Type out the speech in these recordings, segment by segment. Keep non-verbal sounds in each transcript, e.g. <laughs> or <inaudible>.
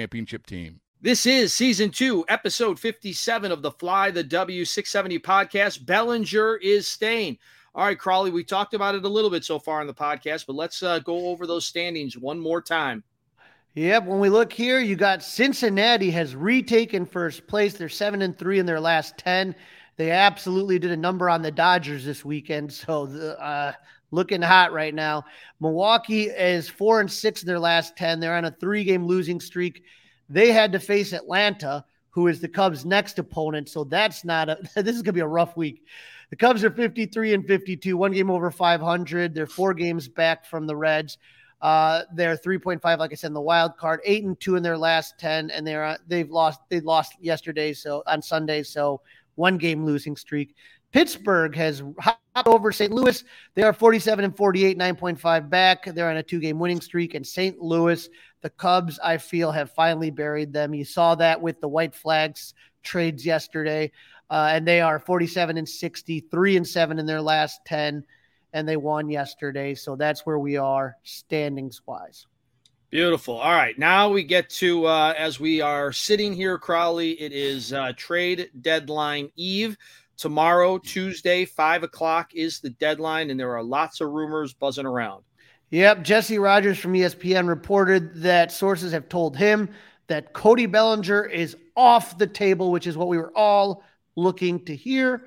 championship team. This is season two, episode 57 of the Fly the W670 podcast. Bellinger is staying. All right, Crawly, we talked about it a little bit so far in the podcast, but let's uh, go over those standings one more time. Yep. When we look here, you got Cincinnati has retaken first place. They're seven and three in their last 10. They absolutely did a number on the Dodgers this weekend. So, the, uh, looking hot right now. Milwaukee is four and six in their last 10. They're on a three game losing streak. They had to face Atlanta, who is the Cubs' next opponent. So that's not a, <laughs> this is going to be a rough week. The Cubs are 53 and 52, one game over 500. They're four games back from the Reds. Uh, they're 3.5, like I said, in the wild card, eight and two in their last 10, and they're, uh, they've lost, they lost yesterday. So on Sunday. So one game losing streak. Pittsburgh has over St. Louis. They are 47 and 48, 9.5 back. They're on a two game winning streak. And St. Louis, the Cubs, I feel, have finally buried them. You saw that with the White Flags trades yesterday. Uh, and they are 47 and 63 and 7 in their last 10. And they won yesterday. So that's where we are standings wise. Beautiful. All right. Now we get to, uh, as we are sitting here, Crawly, it is uh, trade deadline eve. Tomorrow, Tuesday, five o'clock is the deadline, and there are lots of rumors buzzing around. Yep. Jesse Rogers from ESPN reported that sources have told him that Cody Bellinger is off the table, which is what we were all looking to hear.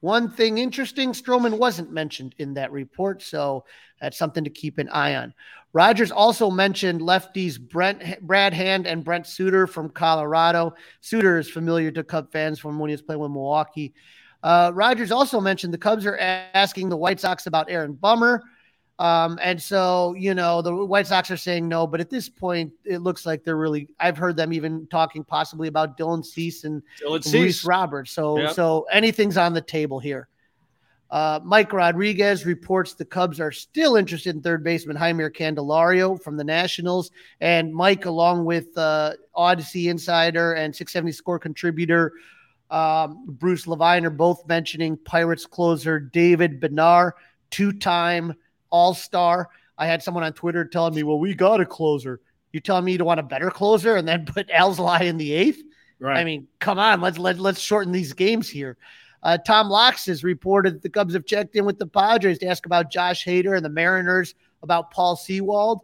One thing interesting, Stroman wasn't mentioned in that report, so that's something to keep an eye on. Rogers also mentioned lefties Brent Brad Hand and Brent Suter from Colorado. Suter is familiar to Cub fans from when he was playing with Milwaukee. Uh, Rogers also mentioned the Cubs are asking the White Sox about Aaron Bummer. Um, and so, you know, the White Sox are saying no, but at this point, it looks like they're really, I've heard them even talking possibly about Dylan Cease and Dylan Luis. Roberts. So, yep. so anything's on the table here. Uh, Mike Rodriguez reports the Cubs are still interested in third baseman Jeimer Candelario from the Nationals. And Mike, along with uh, Audacy Insider and 670 score contributor um, Bruce Levine are both mentioning Pirates closer David Bednar, two time All Star. I had someone on Twitter telling me, well, we got a closer. You telling me to want a better closer and then <laughs> put Alzolay in the eighth? Right. I mean, come on, let's let, let's shorten these games here. Uh, Tom Locks has reported that the Cubs have checked in with the Padres to ask about Josh Hader and the Mariners about Paul Sewald.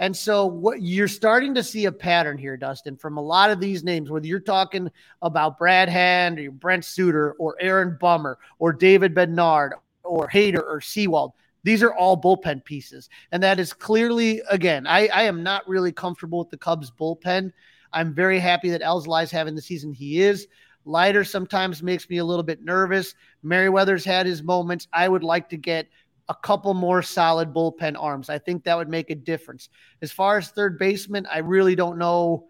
And so what you're starting to see a pattern here, Dustin, from a lot of these names, whether you're talking about Brad Hand or Brent Suter or Aaron Bummer or David Bednar or Hader or Sewald. These are all bullpen pieces. And that is clearly, again, I, I am not really comfortable with the Cubs bullpen. I'm very happy that Alzolay's having the season he is. Leiter sometimes makes me a little bit nervous. Merryweather's had his moments. I would like to get – a couple more solid bullpen arms. I think that would make a difference. As far as third baseman, I really don't know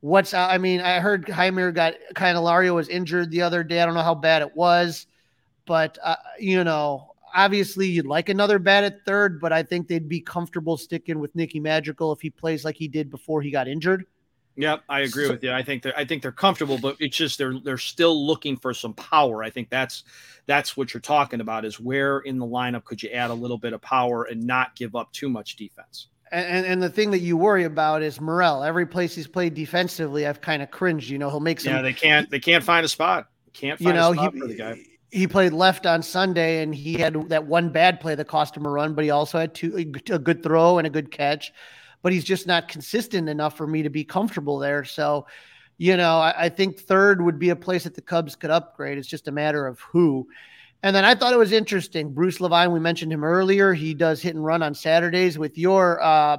what's I mean, I heard Jeimer got Candelario was injured the other day. I don't know how bad it was. but uh, you know, obviously you'd like another bat at third, but I think they'd be comfortable sticking with Nicky Madrigal if he plays like he did before he got injured. Yep, I agree so, with you. I think they're I think they're comfortable, but it's just they're they're still looking for some power. I think that's that's what you're talking about is where in the lineup could you add a little bit of power and not give up too much defense. And, and the thing that you worry about is Morel. Every place he's played defensively, I've kind of cringed. You know, he'll make some. Yeah, they can't. They can't find a spot. Can't. you know, he, he played left on Sunday, and he had that one bad play that cost him a run, but he also had two a good throw and a good catch. But he's just not consistent enough for me to be comfortable there. So, you know, I, I think third would be a place that the Cubs could upgrade. It's just a matter of who. And then I thought it was interesting. Bruce Levine, we mentioned him earlier. He does hit and run on Saturdays with your uh,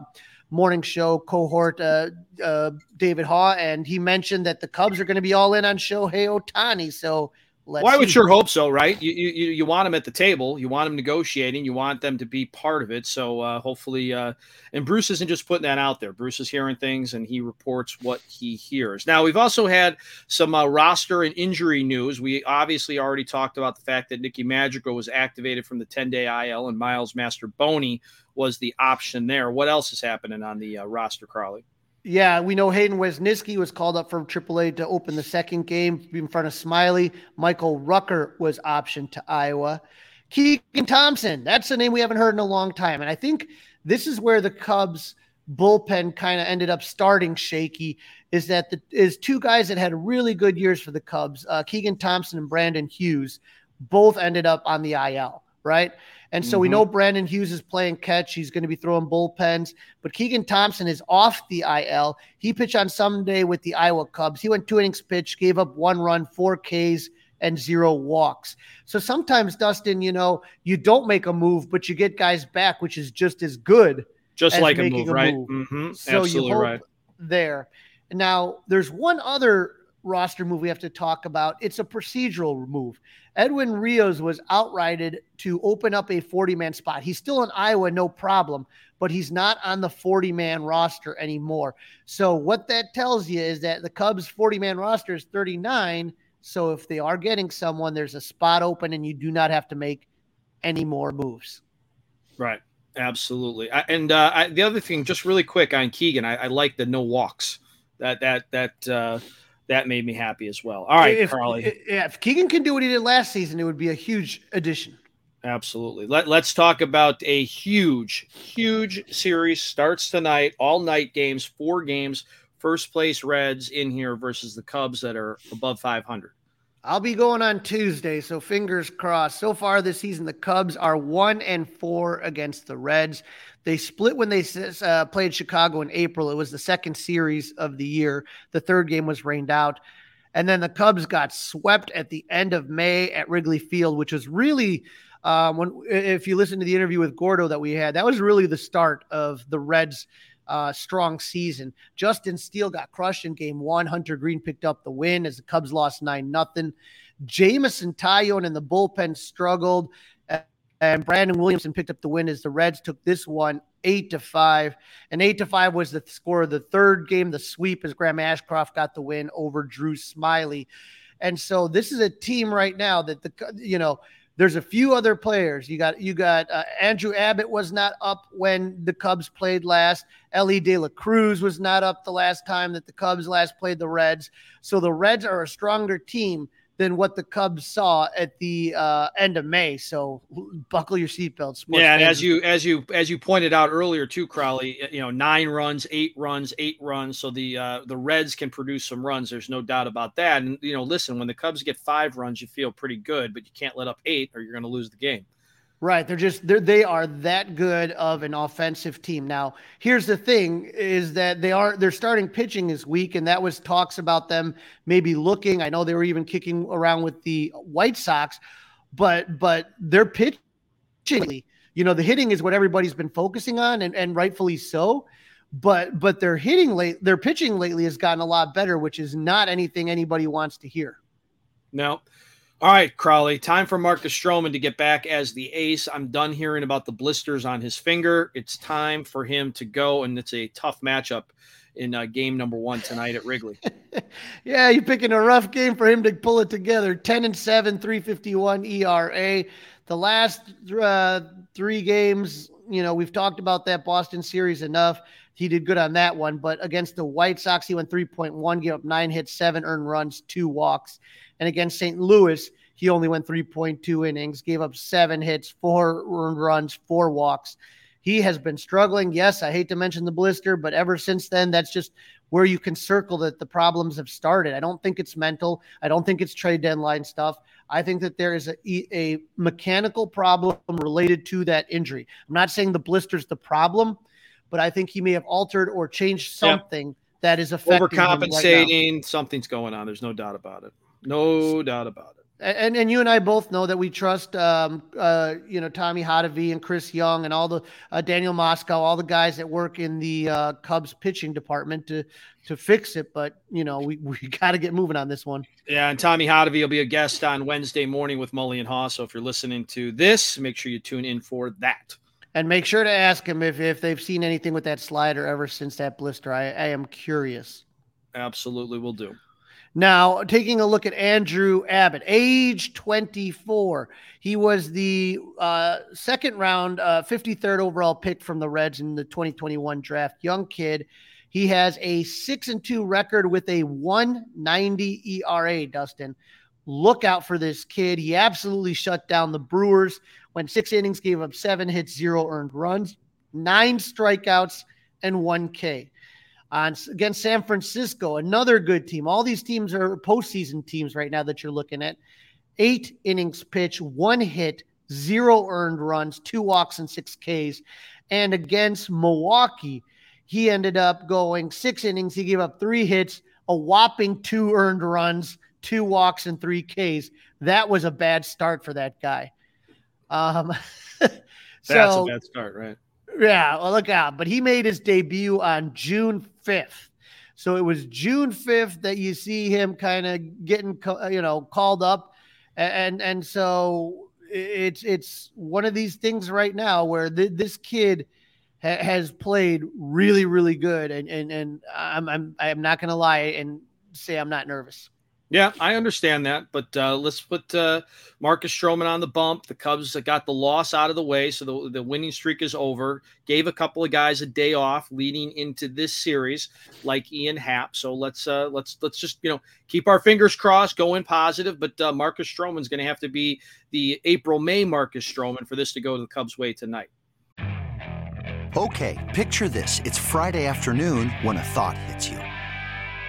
morning show cohort, uh, uh, David Haugh, and he mentioned that the Cubs are going to be all in on Shohei Ohtani. So Let's well, I would see. sure hope so, right? You, you you want them at the table, you want them negotiating, you want them to be part of it. So uh, hopefully, uh, and Bruce isn't just putting that out there. Bruce is hearing things and he reports what he hears. Now we've also had some uh, roster and injury news. We obviously already talked about the fact that Nicky Madrigal was activated from the 10 day IL and Miles Mastrobuoni was the option there. What else is happening on the uh, roster, Crawly? Yeah, we know Hayden Wesneski was called up from AAA to open the second game in front of Smyly. Michael Rucker was optioned to Iowa. Keegan Thompson, that's a name we haven't heard in a long time. And I think this is where the Cubs bullpen kind of ended up starting shaky is that the is two guys that had really good years for the Cubs, uh, Keegan Thompson and Brandon Hughes, both ended up on the IL, right? And so mm-hmm. we know Brandon Hughes is playing catch. He's going to be throwing bullpens. But Keegan Thompson is off the IL. He pitched on Sunday with the Iowa Cubs. He went two innings pitch, gave up one run, four Ks, and zero walks. So sometimes, Dustin, you know, you don't make a move, but you get guys back, which is just as good. Just like a move, a right? Move. Mm-hmm. So Absolutely you right. there. Now, there's one other roster move we have to talk about. It's a procedural move. Edwin Rios was outrighted to open up a 40 man spot. He's still in Iowa, no problem, but he's not on the 40 man roster anymore. So, what that tells you is that the Cubs' 40 man roster is 39. So, if they are getting someone, there's a spot open and you do not have to make any more moves. Right. Absolutely. I, and uh, I, the other thing, just really quick on Keegan, I, I like the no walks. That, that, that, uh, that made me happy as well. All right, if, Carly. If Keegan can do what he did last season, it would be a huge addition. Absolutely. Let, let's talk about a huge, huge series. Starts tonight, all night games, four games. First place Reds in here versus the Cubs that are above 500. I'll be going on Tuesday, so fingers crossed. So far this season, the Cubs are one and four against the Reds. They split when they uh, played Chicago in April. It was the second series of the year. The third game was rained out. And then the Cubs got swept at the end of May at Wrigley Field, which was really, um, when if you listen to the interview with Gordo that we had, that was really the start of the Reds' uh, strong season. Justin Steele got crushed in game one. Hunter Greene picked up the win as the Cubs lost 9 nothing. Jameson Taillon and the bullpen struggled and Brandon Williamson picked up the win as the Reds took this one eight to five. And eight to five was the score of the third game, the sweep as Graham Ashcraft got the win over Drew Smyly. And so this is a team right now that the you know there's a few other players. You got you got uh, Andrew Abbott was not up when the Cubs played last. Elly De La Cruz was not up the last time that the Cubs last played the Reds. So the Reds are a stronger team than what the Cubs saw at the uh, end of May. So buckle your seatbelts. Yeah, and as you as you as you pointed out earlier too, Crawly, you know nine runs, eight runs, eight runs. So the uh, the Reds can produce some runs. There's no doubt about that. And you know, listen, when the Cubs get five runs, you feel pretty good, but you can't let up eight or you're going to lose the game. Right. They're just they're, they are that good of an offensive team. Now, here's the thing is that they are their starting pitching is weak, and that was talks about them maybe looking. I know they were even kicking around with the White Sox, but but their pitching, you know, the hitting is what everybody's been focusing on, and, and rightfully so. But but their hitting late their pitching lately has gotten a lot better, which is not anything anybody wants to hear. No. All right, Crawly, time for Marcus Stroman to get back as the ace. I'm done hearing about the blisters on his finger. It's time for him to go, and it's a tough matchup in uh, game number one tonight at Wrigley. <laughs> yeah, you're picking a rough game for him to pull it together. 10 and 7, 351 ERA. The last uh, three games, you know, we've talked about that Boston series enough. He did good on that one, but against the White Sox, he went 3.1, gave up nine hits, seven earned runs, two walks. And against St. Louis, he only went 3.2 innings, gave up seven hits, four earned runs, four walks. He has been struggling. Yes, I hate to mention the blister, but ever since then, that's just where you can circle that the problems have started. I don't think it's mental. I don't think it's trade deadline stuff. I think that there is a, a mechanical problem related to that injury. I'm not saying the blister's the problem, but I think he may have altered or changed something yep. that is affecting overcompensating. Right something's going on. There's no doubt about it. No doubt about it. And and you and I both know that we trust, um, uh, you know, Tommy Hottovy and Chris Young and all the uh, Daniel Moskos, all the guys that work in the uh, Cubs pitching department to to fix it. But you know, we we <laughs> got to get moving on this one. Yeah, and Tommy Hottovy will be a guest on Wednesday morning with Mully and Haugh. So if you're listening to this, make sure you tune in for that. And make sure to ask him if if they've seen anything with that slider ever since that blister. I, I am curious. Absolutely, will do. Now, taking a look at Andrew Abbott, age 24. He was the uh, second round, uh, 53rd overall pick from the Reds in the 2021 draft. Young kid. He has a 6 and 2 record with a 190 ERA, Dustin. Look out for this kid. He absolutely shut down the Brewers. Went six innings, gave up seven hits, zero earned runs, nine strikeouts, and one K on against San Francisco, another good team. All these teams are postseason teams right now that you're looking at. Eight innings pitch, one hit, zero earned runs, two walks, and six Ks. And against Milwaukee, he ended up going six innings. He gave up three hits, a whopping two earned runs, two walks, and three Ks. That was a bad start for that guy. Um, so, <laughs> That's a bad start, right? Yeah, well, look out. But he made his debut on June 5th. So it was June 5th that you see him kind of getting, you know, called up. And, and so it's, it's one of these things right now where th- this kid ha- has played really, really good. And, and, and I'm, I'm, I'm not going to lie and say I'm not nervous. Yeah, I understand that, but uh, let's put uh, Marcus Stroman on the bump. The Cubs got the loss out of the way, so the, the winning streak is over. Gave a couple of guys a day off leading into this series, like Ian Happ. So let's uh, let's let's just you know keep our fingers crossed, go in positive. But uh, Marcus Stroman's going to have to be the April May Marcus Stroman for this to go the Cubs' way tonight. Okay, picture this: it's Friday afternoon when a thought hits you.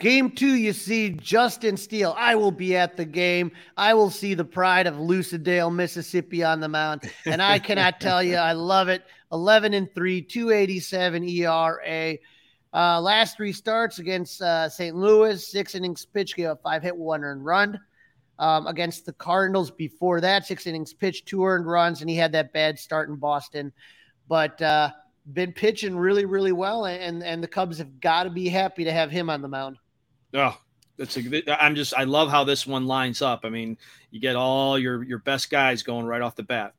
Game two, you see Justin Steele. I will be at the game. I will see the pride of Lucedale, Mississippi on the mound. And I cannot tell you, I love it. 11 and 3, 287 ERA. Uh, last three starts against uh, St. Louis, six innings pitch, gave up five hit, one earned run. Um, against the Cardinals before that, six innings pitch, two earned runs, and he had that bad start in Boston. But uh, been pitching really, really well, and and the Cubs have got to be happy to have him on the mound. Oh, that's a. I'm just. I love how this one lines up. I mean, you get all your your best guys going right off the bat.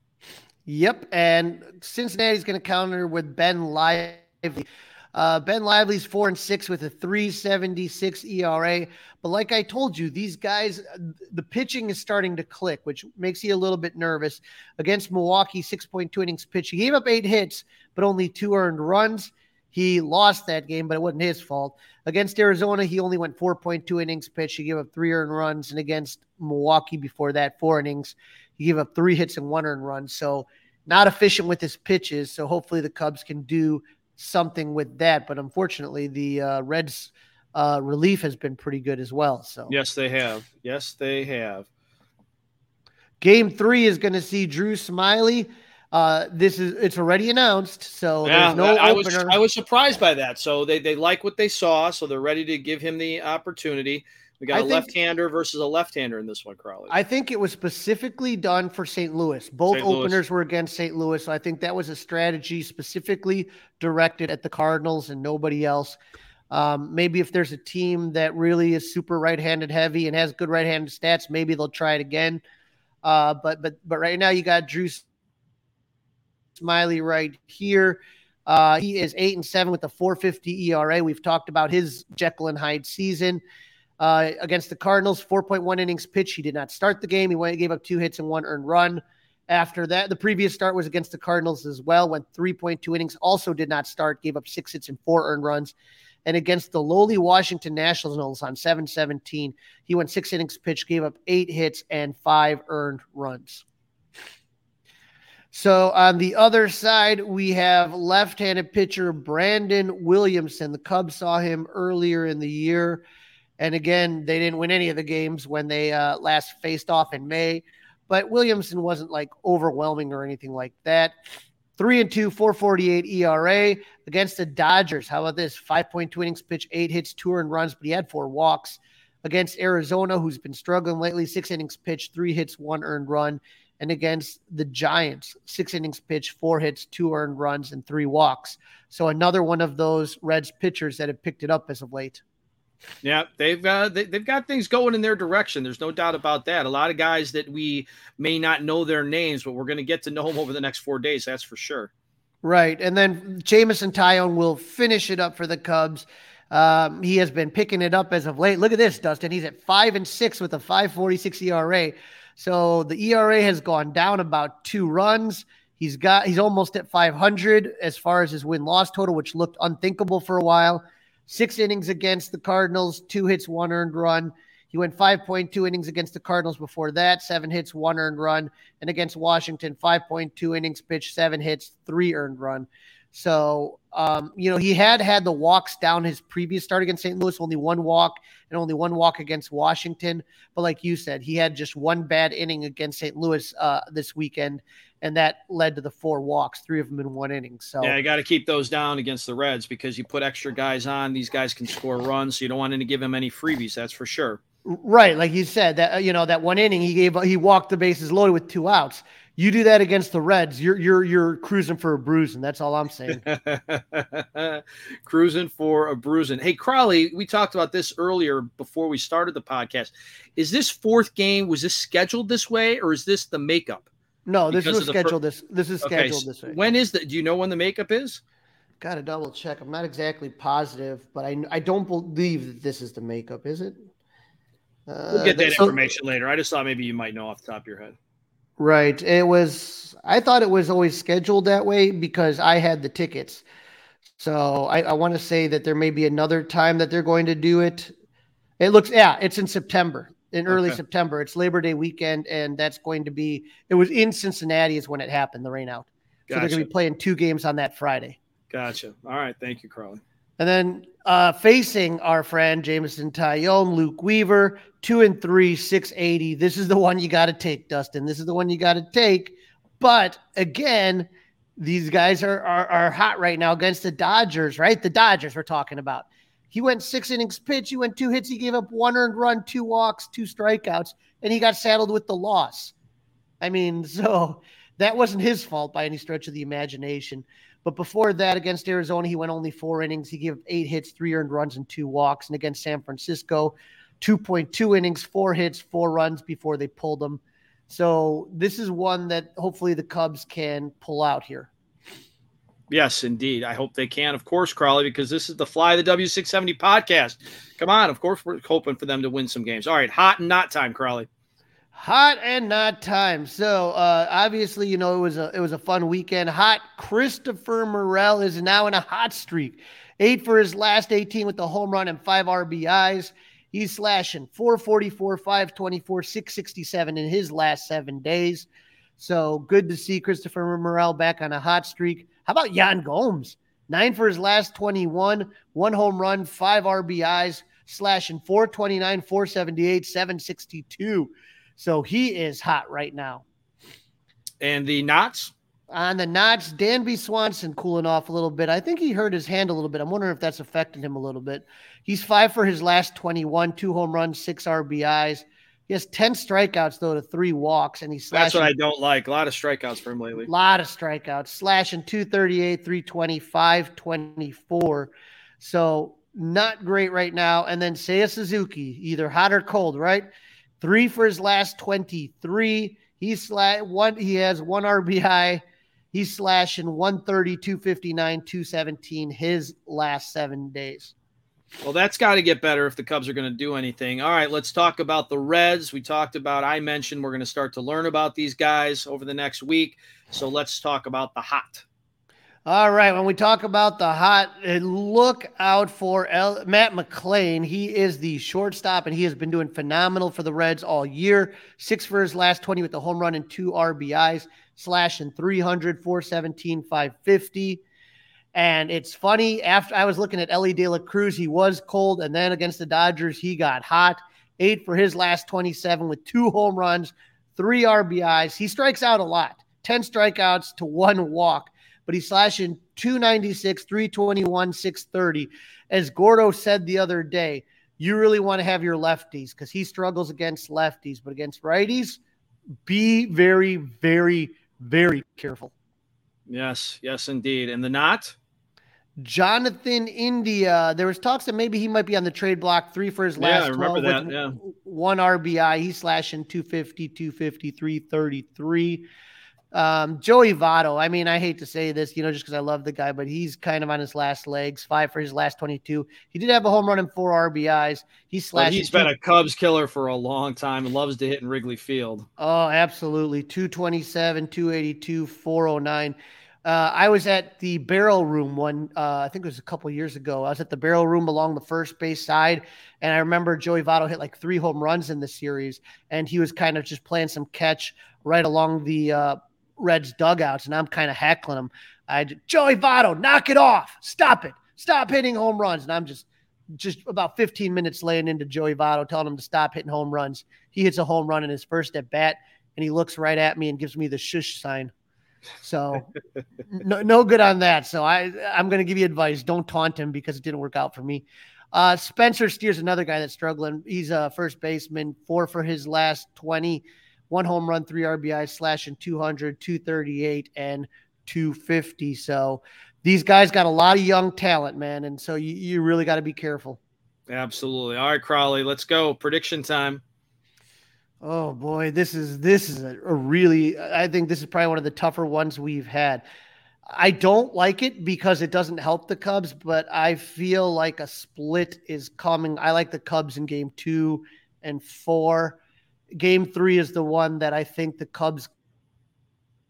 Yep, and Cincinnati's going to counter with Ben Lively. Uh, ben Lively's four and six with a 376 ERA. But like I told you, these guys, the pitching is starting to click, which makes you a little bit nervous. Against Milwaukee, 6.2 innings pitch. He gave up eight hits, but only two earned runs. He lost that game, but it wasn't his fault. Against Arizona, he only went 4.2 innings pitched. He gave up three earned runs. And against Milwaukee before that, four innings, he gave up three hits and one earned run. So not efficient with his pitches. So hopefully the Cubs can do something with that. But unfortunately, the uh, Reds' uh, relief has been pretty good as well. So yes, they have. Yes, they have. Game three is going to see Drew Smyly Uh, this is it's already announced, so Yeah, there's no I opener. was I was surprised by that. So they they like what they saw, so they're ready to give him the opportunity. We got I a think- left-hander versus a left-hander in this one, Crawly. I think it was specifically done for St. Louis. Both St. Louis. openers were against St. Louis. So I think that was a strategy specifically directed at the Cardinals and nobody else. Um, maybe if there's a team that really is super right-handed heavy and has good right-handed stats, maybe they'll try it again. Uh, but but but right now you got Drew Smyly right here. Uh, he is eight and seven with a 450 ERA. We've talked about his Jekyll and Hyde season. Uh, against the Cardinals, 4.1 innings pitch. He did not start the game. He went gave up two hits and one earned run. After that, the previous start was against the Cardinals as well. Went 3.2 innings. Also did not start. Gave up six hits and four earned runs. And against the lowly Washington Nationals on 7-17, he went six innings pitch, gave up eight hits and five earned runs. So on the other side, we have left-handed pitcher Brandon Williamson. The Cubs saw him earlier in the year. And again, they didn't win any of the games when they uh, last faced off in May. But Williamson wasn't like overwhelming or anything like that. Three and two, 448 ERA against the Dodgers. How about this? 5.2 innings pitch, eight hits, two earned runs, but he had four walks. Against Arizona, who's been struggling lately, six innings pitch, three hits, one earned run. And against the Giants, six innings pitch, four hits, two earned runs, and three walks. So another one of those Reds pitchers that have picked it up as of late. Yeah, they've uh, they, they've got things going in their direction. There's no doubt about that. A lot of guys that we may not know their names, but we're going to get to know them over the next four days. That's for sure. Right. And then Jameson Taillon will finish it up for the Cubs. Um, he has been picking it up as of late. Look at this, Dustin. He's at five and six with a 546 ERA. So the ERA has gone down about two runs. He's got he's almost at 500 as far as his win loss total, which looked unthinkable for a while. Six innings against the Cardinals, two hits, one earned run. He went 5.2 innings against the Cardinals before that, seven hits, one earned run. And against Washington, 5.2 innings pitched, seven hits, three earned run. So, um, you know, he had had the walks down his previous start against St. Louis, only one walk and only one walk against Washington. But like you said, he had just one bad inning against St. Louis uh, this weekend, and that led to the four walks, three of them in one inning. So, Yeah, you got to keep those down against the Reds because you put extra guys on. These guys can score runs, so you don't want to give them any freebies. That's for sure. Right, like you said, that uh, you know that one inning he gave he walked the bases loaded with two outs. You do that against the Reds, you're you're you're cruising for a bruising. That's all I'm saying. <laughs> Cruising for a bruising. Hey, Crawly, we talked about this earlier before we started the podcast. Is this fourth game? Was this scheduled this way, or is this the makeup? No, this was the scheduled. This this is Okay, scheduled s- this way. when is that? Do you know when the makeup is? Got to double check. I'm not exactly positive, but I I don't believe that this is the makeup. Is it? Uh, We'll get that so- information later. I just thought maybe you might know off the top of your head. Right. It was. I thought it was always scheduled that way because I had the tickets. So I, I want to say that there may be another time that they're going to do it. It looks. Yeah, it's in September, in early Okay. September. It's Labor Day weekend, and that's going to be. It was in Cincinnati is when it happened. The rainout. So they're going to be playing two games on that Friday. Gotcha. All right. Thank you, Crawly. And then uh, facing our friend Jameson Taillon, Luke Weaver, two and three, 680. This is the one you got to take, Dustin. This is the one you got to take. But again, these guys are, are are hot right now against the Dodgers, right? The Dodgers we're talking about. He went six innings pitch. He went two hits. He gave up one earned run, two walks, two strikeouts, and he got saddled with the loss. I mean, <laughs> so that wasn't his fault by any stretch of the imagination. But before that, against Arizona, he went only four innings. He gave eight hits, three earned runs, and two walks. And against San Francisco, 2.2 innings, four hits, four runs before they pulled him. So this is one that hopefully the Cubs can pull out here. Yes, indeed. I hope they can, of course, Crawly, because this is the Fly the W670 podcast. Come on. Of course, we're hoping for them to win some games. All right. Hot and not time, Crawly. Hot and not time. So uh, obviously, you know, it was a it was a fun weekend. Hot Christopher Morel is now in a hot streak. Eight for his last 18 with the home run and five RBIs. He's slashing 444, 524, 667 in his last seven days. So good to see Christopher Morel back on a hot streak. How about Yan Gomes? Nine for his last 21, one home run, five RBIs, slashing 429, 478, 762. So he is hot right now. And the knots? On the knots, Dansby Swanson cooling off a little bit. I think he hurt his hand a little bit. I'm wondering if that's affected him a little bit. He's five for his last 21, two home runs, six RBIs. He has 10 strikeouts, though, to three walks, and he's That's what I don't like. A lot of strikeouts for him lately. A lot of strikeouts, slashing 238, 320, 524. So not great right now. And then Seiya Suzuki, either hot or cold, right? Three for his last 23. He's sla- one, he has one RBI. He's slashing 130, 259, 217 his last seven days. Well, that's got to get better if the Cubs are going to do anything. All right, let's talk about the Reds. We talked about, I mentioned we're going to start to learn about these guys over the next week. So let's talk about the hot. All right, when we talk about the hot, eh, look out for L- Matt McLain. He is the shortstop, and he has been doing phenomenal for the Reds all year. Six for his last 20 with the home run and two RBIs, slashing 300, 417, 550. And it's funny, after I was looking at Elly De La Cruz, he was cold. And then against the Dodgers, he got hot. Eight for his last 27 with two home runs, three RBIs. He strikes out a lot 10 strikeouts to one walk, but he's slashing 296, 321, 630. As Gordo said the other day, you really want to have your lefties because he struggles against lefties, but against righties, be very, very, very careful. Yes, yes, indeed. And the not? Jonathan India. There was talks that maybe he might be on the trade block three for his last yeah, I remember 12 that. Yeah. one RBI. He's slashing 250, 250, 333. Um, Joey Votto. I mean, I hate to say this, you know, just because I love the guy, but he's kind of on his last legs. Five for his last 22. He did have a home run and four RBIs. He's slashing. But he's been a Cubs killer for a long time and loves to hit in Wrigley Field. Oh, absolutely. 227, 282, 409. Uh, I was at the barrel room one, uh, I think it was a couple years ago. I was at the barrel room along the first base side, and I remember Joey Votto hit like three home runs in the series, and he was kind of just playing some catch right along the uh, Reds dugouts, and I'm kind of heckling him. I Joey Votto, knock it off, stop it, stop hitting home runs, and I'm just just about 15 minutes laying into Joey Votto, telling him to stop hitting home runs. He hits a home run in his first at bat, and he looks right at me and gives me the shush sign. So <laughs> no, no good on that. So I, I'm going to give you advice. Don't taunt him because it didn't work out for me. Uh, Spencer Steer's another guy that's struggling. He's a first baseman, four for his last 20, one home run, three RBI, slashing 200, 238, and 250. So these guys got a lot of young talent, man. And so you, you really got to be careful. Absolutely. All right, Crawly, let's go. Prediction time. Oh boy, this is this is a, a, really I think this is probably one of the tougher ones we've had. I don't like it because it doesn't help the Cubs, but I feel like a split is coming. I like the Cubs in game 2 and 4. Game 3 is the one that I think the Cubs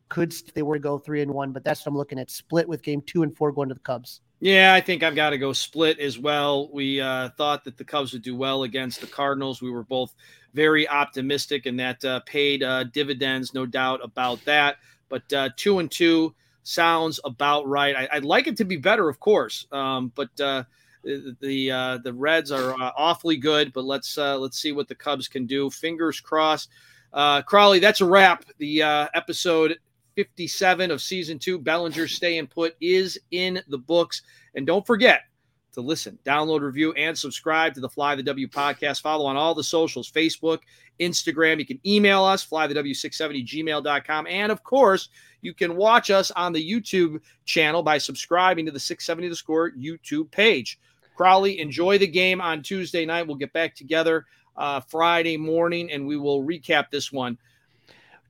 could they were to go 3 and 1, but that's what I'm looking at split with game 2 and 4 going to the Cubs. Yeah, I think I've got to go split as well. We uh, thought that the Cubs would do well against the Cardinals. We were both very optimistic, and that uh, paid uh, dividends, no doubt about that. But uh, two and two sounds about right. I, would like it to be better, of course, um, but uh, the uh, the Reds are uh, awfully good. But let's let's see what the Cubs can do. Fingers crossed. Crawly, that's a wrap. The episode 57 of season two, Bellinger Stay and Put, is in the books. And don't forget, to listen, download, review, and subscribe to the Fly the W podcast. Follow on all the socials Facebook, Instagram. You can email us, flythew670 gmail.com. And of course, you can watch us on the YouTube channel by subscribing to the 670 The Score YouTube page. Crawly, enjoy the game on Tuesday night. We'll get back together uh, Friday morning and we will recap this one.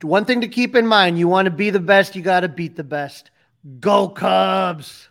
One thing to keep in mind you want to be the best, you got to beat the best. Go Cubs.